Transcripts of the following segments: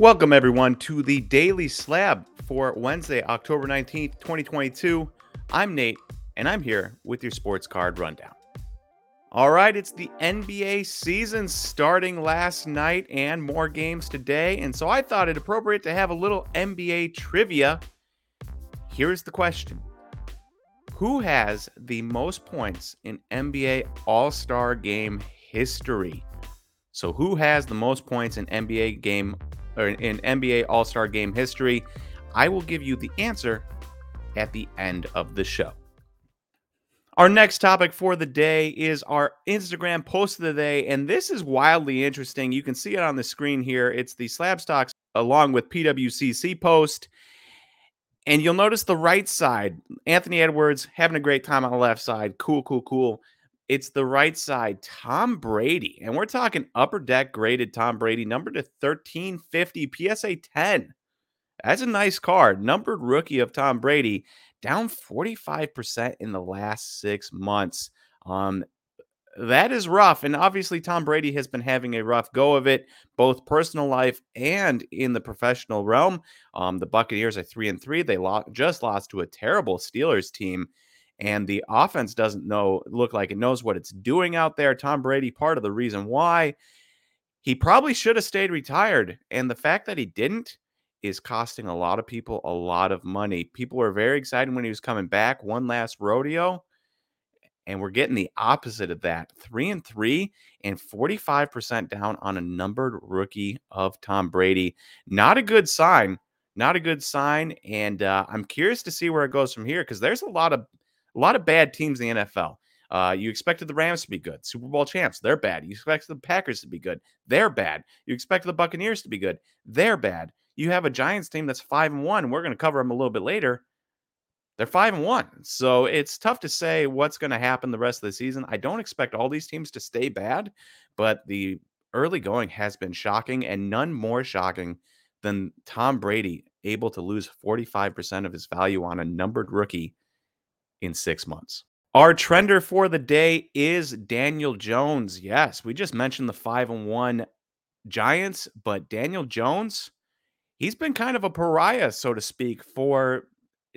Welcome, everyone, to the Daily Slab for Wednesday, October 19th, 2022. I'm Nate, and I'm here with your sports card rundown. All right, it's the NBA season starting last night and more games today. And so I thought it appropriate to have a little NBA trivia. Here's the question Who has the most points in NBA All Star game history? So, who has the most points in NBA game or in NBA All Star game history? I will give you the answer at the end of the show. Our next topic for the day is our Instagram post of the day, and this is wildly interesting. You can see it on the screen here. It's the Slab Stocks along with PWCC post. And you'll notice the right side, Anthony Edwards having a great time on the left side. Cool, cool, cool. It's the right side, Tom Brady. And we're talking upper deck graded Tom Brady, number to 1350, PSA 10. That's a nice card. Numbered rookie of Tom Brady, down 45% in the last six months. Um, that is rough. And obviously, Tom Brady has been having a rough go of it, both personal life and in the professional realm. Um, the Buccaneers are three and three. They lo- just lost to a terrible Steelers team and the offense doesn't know look like it knows what it's doing out there. Tom Brady, part of the reason why he probably should have stayed retired, and the fact that he didn't is costing a lot of people a lot of money. People were very excited when he was coming back, one last rodeo, and we're getting the opposite of that. 3 and 3 and 45% down on a numbered rookie of Tom Brady. Not a good sign. Not a good sign and uh, I'm curious to see where it goes from here because there's a lot of a lot of bad teams in the NFL. Uh, you expected the Rams to be good, Super Bowl champs, they're bad. You expected the Packers to be good, they're bad. You expected the Buccaneers to be good, they're bad. You have a Giants team that's five and one. We're going to cover them a little bit later. They're five and one, so it's tough to say what's going to happen the rest of the season. I don't expect all these teams to stay bad, but the early going has been shocking, and none more shocking than Tom Brady able to lose 45% of his value on a numbered rookie in six months. Our trender for the day is Daniel Jones. Yes, we just mentioned the five and one Giants, but Daniel Jones, he's been kind of a pariah, so to speak, for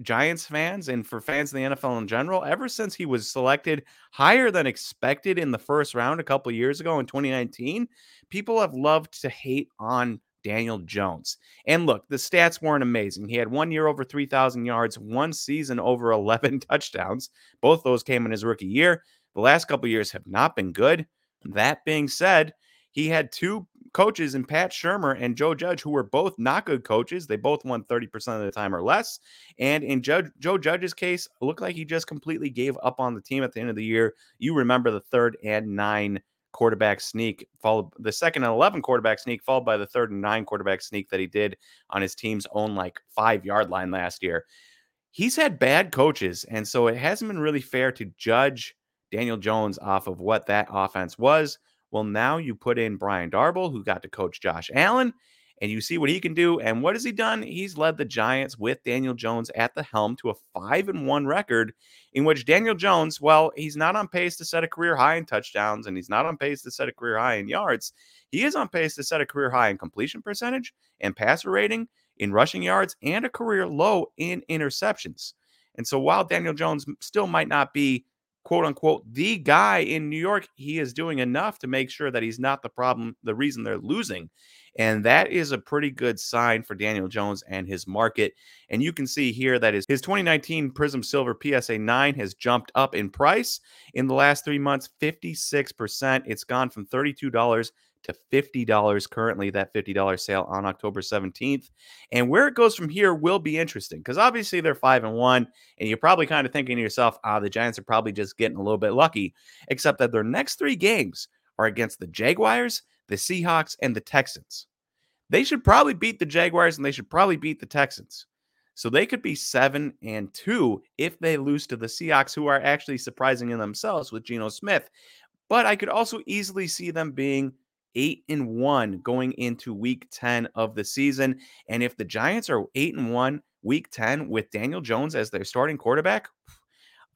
Giants fans and for fans in the NFL in general ever since he was selected higher than expected in the first round a couple years ago in 2019. People have loved to hate on Daniel Jones. And look, the stats weren't amazing. He had one year over 3,000 yards, one season over 11 touchdowns. Both those came in his rookie year. The last couple years have not been good. That being said, he had two coaches in Pat Shurmur and Joe Judge who were both not good coaches. They both won 30% of the time or less. And in Judge, Joe Judge's case, looked like he just completely gave up on the team at the end of the year. You remember the third and nine quarterback sneak, followed the second and 11 quarterback sneak, followed by the third and nine quarterback sneak that he did on his team's own like five yard line last year. He's had bad coaches. And so it hasn't been really fair to judge Daniel Jones off of what that offense was. Well, now you put in Brian Daboll, who got to coach Josh Allen, and you see what he can do. And what has he done? He's led the Giants with Daniel Jones at the helm to a five and one record, in which Daniel Jones, well, he's not on pace to set a career high in touchdowns, and he's not on pace to set a career high in yards. He is on pace to set a career high in completion percentage and passer rating, in rushing yards, and a career low in interceptions. And so while Daniel Jones still might not be quote unquote the guy in New York, he is doing enough to make sure that he's not the problem, the reason they're losing. And that is a pretty good sign for Daniel Jones and his market. And you can see here that his, his 2019 Prizm Silver PSA 9 has jumped up in price in the last three months 56%. It's gone from $32 to $50 currently, that $50 sale on October 17th. And where it goes from here will be interesting because obviously they're five and one, and you're probably kind of thinking to yourself, ah, the Giants are probably just getting a little bit lucky, except that their next three games are against the Jaguars, the Seahawks, and the Texans. They should probably beat the Jaguars and they should probably beat the Texans. So they could be seven and two if they lose to the Seahawks, who are actually surprising in themselves with Geno Smith. But I could also easily see them being eight and one going into week 10 of the season. And if the Giants are eight and one week 10 with Daniel Jones as their starting quarterback,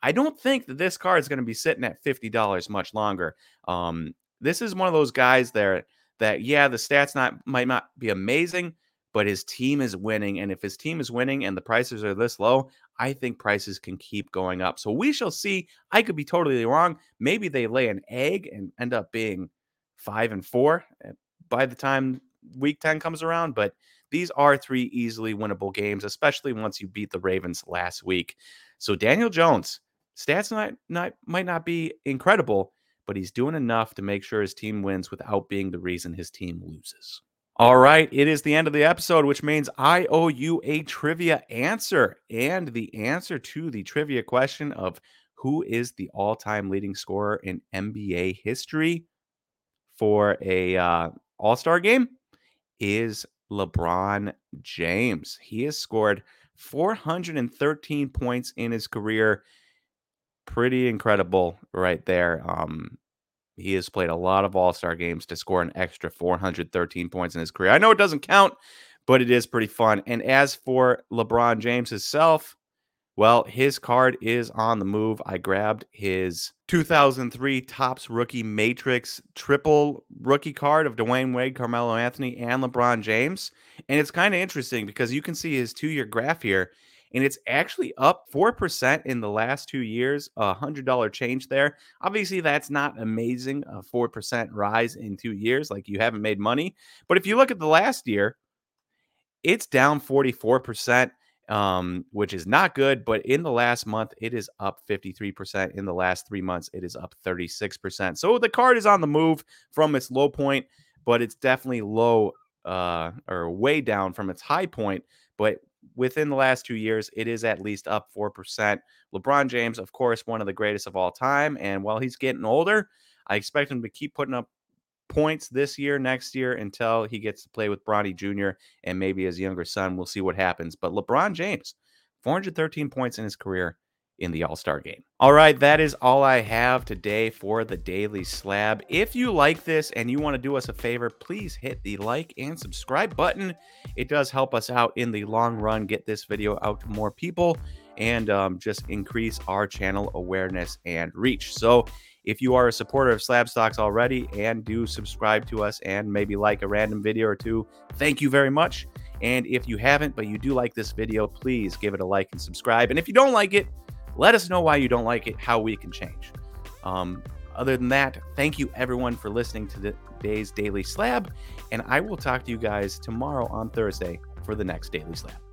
I don't think that this card is going to be sitting at $50 much longer. Um, this is one of those guys there that, yeah, the stats not might not be amazing, but his team is winning. And if his team is winning and the prices are this low, I think prices can keep going up. So we shall see. I could be totally wrong. Maybe they lay an egg and end up being five and four eh, by the time week 10 comes around. But these are three easily winnable games, especially once you beat the Ravens last week. So Daniel Jones, stats not, not might not be incredible, but he's doing enough to make sure his team wins without being the reason his team loses. All right, it is the end of the episode, which means I owe you a trivia answer. And the answer to the trivia question of who is the all time leading scorer in NBA history for a uh, All Star game is LeBron James. He has scored 413 points in his career. Pretty incredible right there. Um, he has played a lot of All Star games to score an extra 413 points in his career. I know it doesn't count, but it is pretty fun. And as for LeBron James himself, well, his card is on the move. I grabbed his 2003 Topps Rookie Matrix triple rookie card of Dwyane Wade, Carmelo Anthony, and LeBron James. And it's kind of interesting because you can see his two year graph here and it's actually up 4% in the last two years, a $100 change there. Obviously, that's not amazing, a 4% rise in two years, like you haven't made money. But if you look at the last year, it's down 44%, um, which is not good. But in the last month, it is up 53%. In the last three months, it is up 36%. So the card is on the move from its low point, but it's definitely low uh, or way down from its high point. But within the last two years, it is at least up 4%. LeBron James, of course, one of the greatest of all time. And while he's getting older, I expect him to keep putting up points this year, next year, until he gets to play with Bronny Jr. and maybe his younger son. We'll see what happens. But LeBron James, 413 points in his career in the All Star game. All right, that is all I have today for the Daily Slab. If you like this and you want to do us a favor, please hit the like and subscribe button. It does help us out in the long run, get this video out to more people, and um, just increase our channel awareness and reach. So, if you are a supporter of Slab Stocks already and do subscribe to us and maybe like a random video or two, thank you very much. And if you haven't, but you do like this video, please give it a like and subscribe. And if you don't like it, let us know why you don't like it, how we can change. Um, other than that, thank you everyone for listening to today's Daily Slab, and I will talk to you guys tomorrow on Thursday for the next Daily Slab.